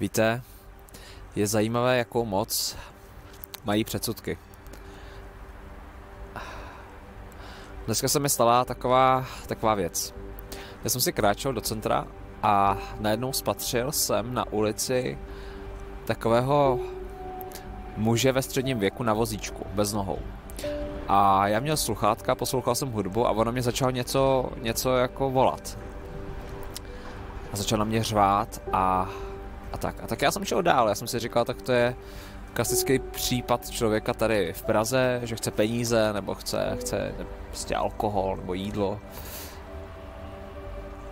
Víte, je zajímavé, jakou moc mají předsudky. Dneska se mi stala taková, taková věc. Já jsem si kráčel do centra a najednou spatřil jsem na ulici takového muže ve středním věku na vozíčku, bez nohou. A já měl sluchátka, poslouchal jsem hudbu a ono mě začal něco, něco jako volat. A začal na mě řvát a, a tak. A tak já jsem šel dál, já jsem si říkal, tak to je klasický případ člověka tady v Praze, že chce peníze, nebo chce, chce prostě alkohol, nebo jídlo.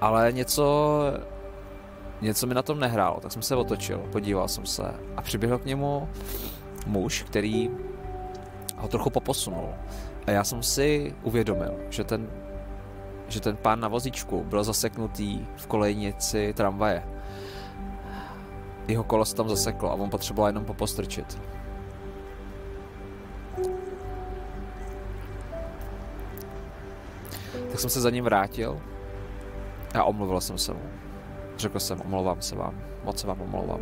Ale něco, něco mi na tom nehrálo, tak jsem se otočil, podíval jsem se a přiběhl k němu muž, který ho trochu poposunul. A já jsem si uvědomil, že ten, že ten pán na vozíčku byl zaseknutý v kolejnici tramvaje. Jeho kolo se tam zaseklo a on potřeboval jenom popostrčit. Tak jsem se za ním vrátil a omluvil jsem se mu. Řekl jsem, omlouvám se vám, moc se vám omlouvám.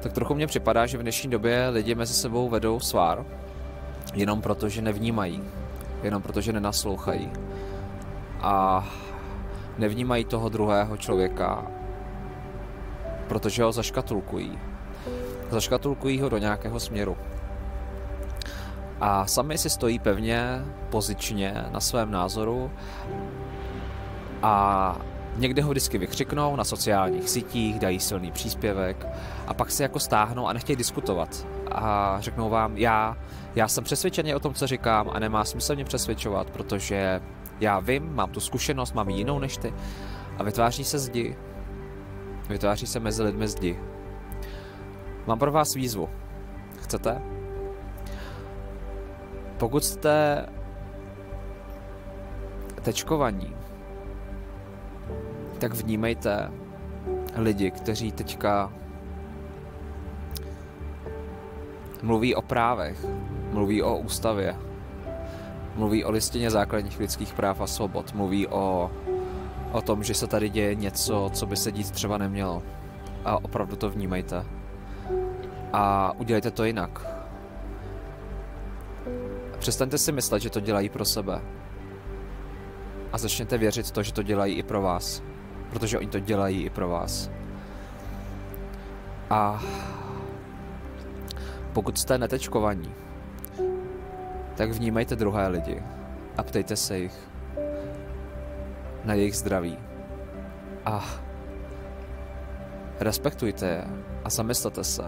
tak trochu mně připadá, že v dnešní době lidi mezi sebou vedou svár, jenom proto, že nevnímají, jenom proto, že nenaslouchají a nevnímají toho druhého člověka, protože ho zaškatulkují. Zaškatulkují ho do nějakého směru. A sami si stojí pevně, pozičně na svém názoru a Někde ho vždycky vykřiknou na sociálních sítích, dají silný příspěvek a pak se jako stáhnou a nechtějí diskutovat. A řeknou vám, já, já jsem přesvědčený o tom, co říkám a nemá smysl mě přesvědčovat, protože já vím, mám tu zkušenost, mám jinou než ty. A vytváří se zdi. Vytváří se mezi lidmi zdi. Mám pro vás výzvu. Chcete? Pokud jste tečkovaní, tak vnímejte lidi, kteří teďka mluví o právech, mluví o ústavě, mluví o listině základních lidských práv a svobod, mluví o, o tom, že se tady děje něco, co by se dít třeba nemělo. A opravdu to vnímejte. A udělejte to jinak. Přestaňte si myslet, že to dělají pro sebe. A začněte věřit to, že to dělají i pro vás protože oni to dělají i pro vás. A pokud jste netečkovaní, tak vnímejte druhé lidi a ptejte se jich na jejich zdraví. A respektujte je a zamyslete se.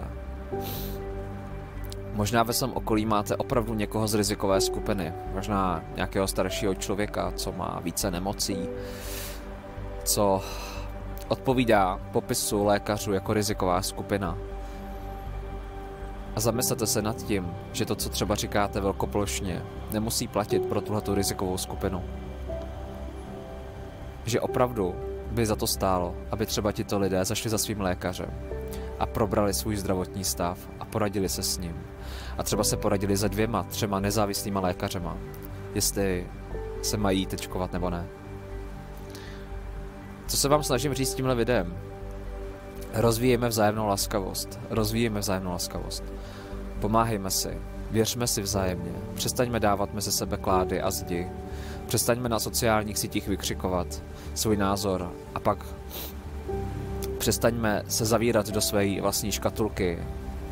Možná ve svém okolí máte opravdu někoho z rizikové skupiny, možná nějakého staršího člověka, co má více nemocí, co odpovídá popisu lékařů jako riziková skupina. A zamyslete se nad tím, že to, co třeba říkáte velkoplošně, nemusí platit pro tuhletu rizikovou skupinu. Že opravdu by za to stálo, aby třeba tito lidé zašli za svým lékařem a probrali svůj zdravotní stav a poradili se s ním. A třeba se poradili za dvěma, třema nezávislýma lékařema, jestli se mají tečkovat nebo ne. Co se vám snažím říct tímhle videem? Rozvíjeme vzájemnou laskavost. Rozvíjeme vzájemnou laskavost. Pomáhejme si. Věřme si vzájemně. Přestaňme dávat mezi sebe klády a zdi. Přestaňme na sociálních sítích vykřikovat svůj názor a pak přestaňme se zavírat do své vlastní škatulky,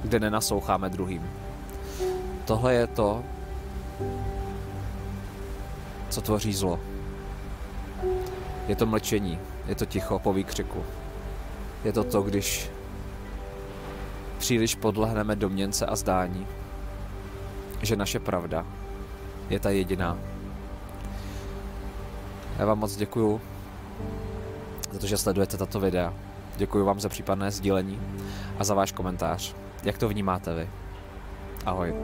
kde nenasloucháme druhým. Tohle je to, co tvoří zlo. Je to mlčení, je to ticho po výkřiku. Je to to, když příliš podlehneme domněnce a zdání, že naše pravda je ta jediná. Já vám moc děkuju za to, že sledujete tato videa. Děkuji vám za případné sdílení a za váš komentář. Jak to vnímáte vy? Ahoj.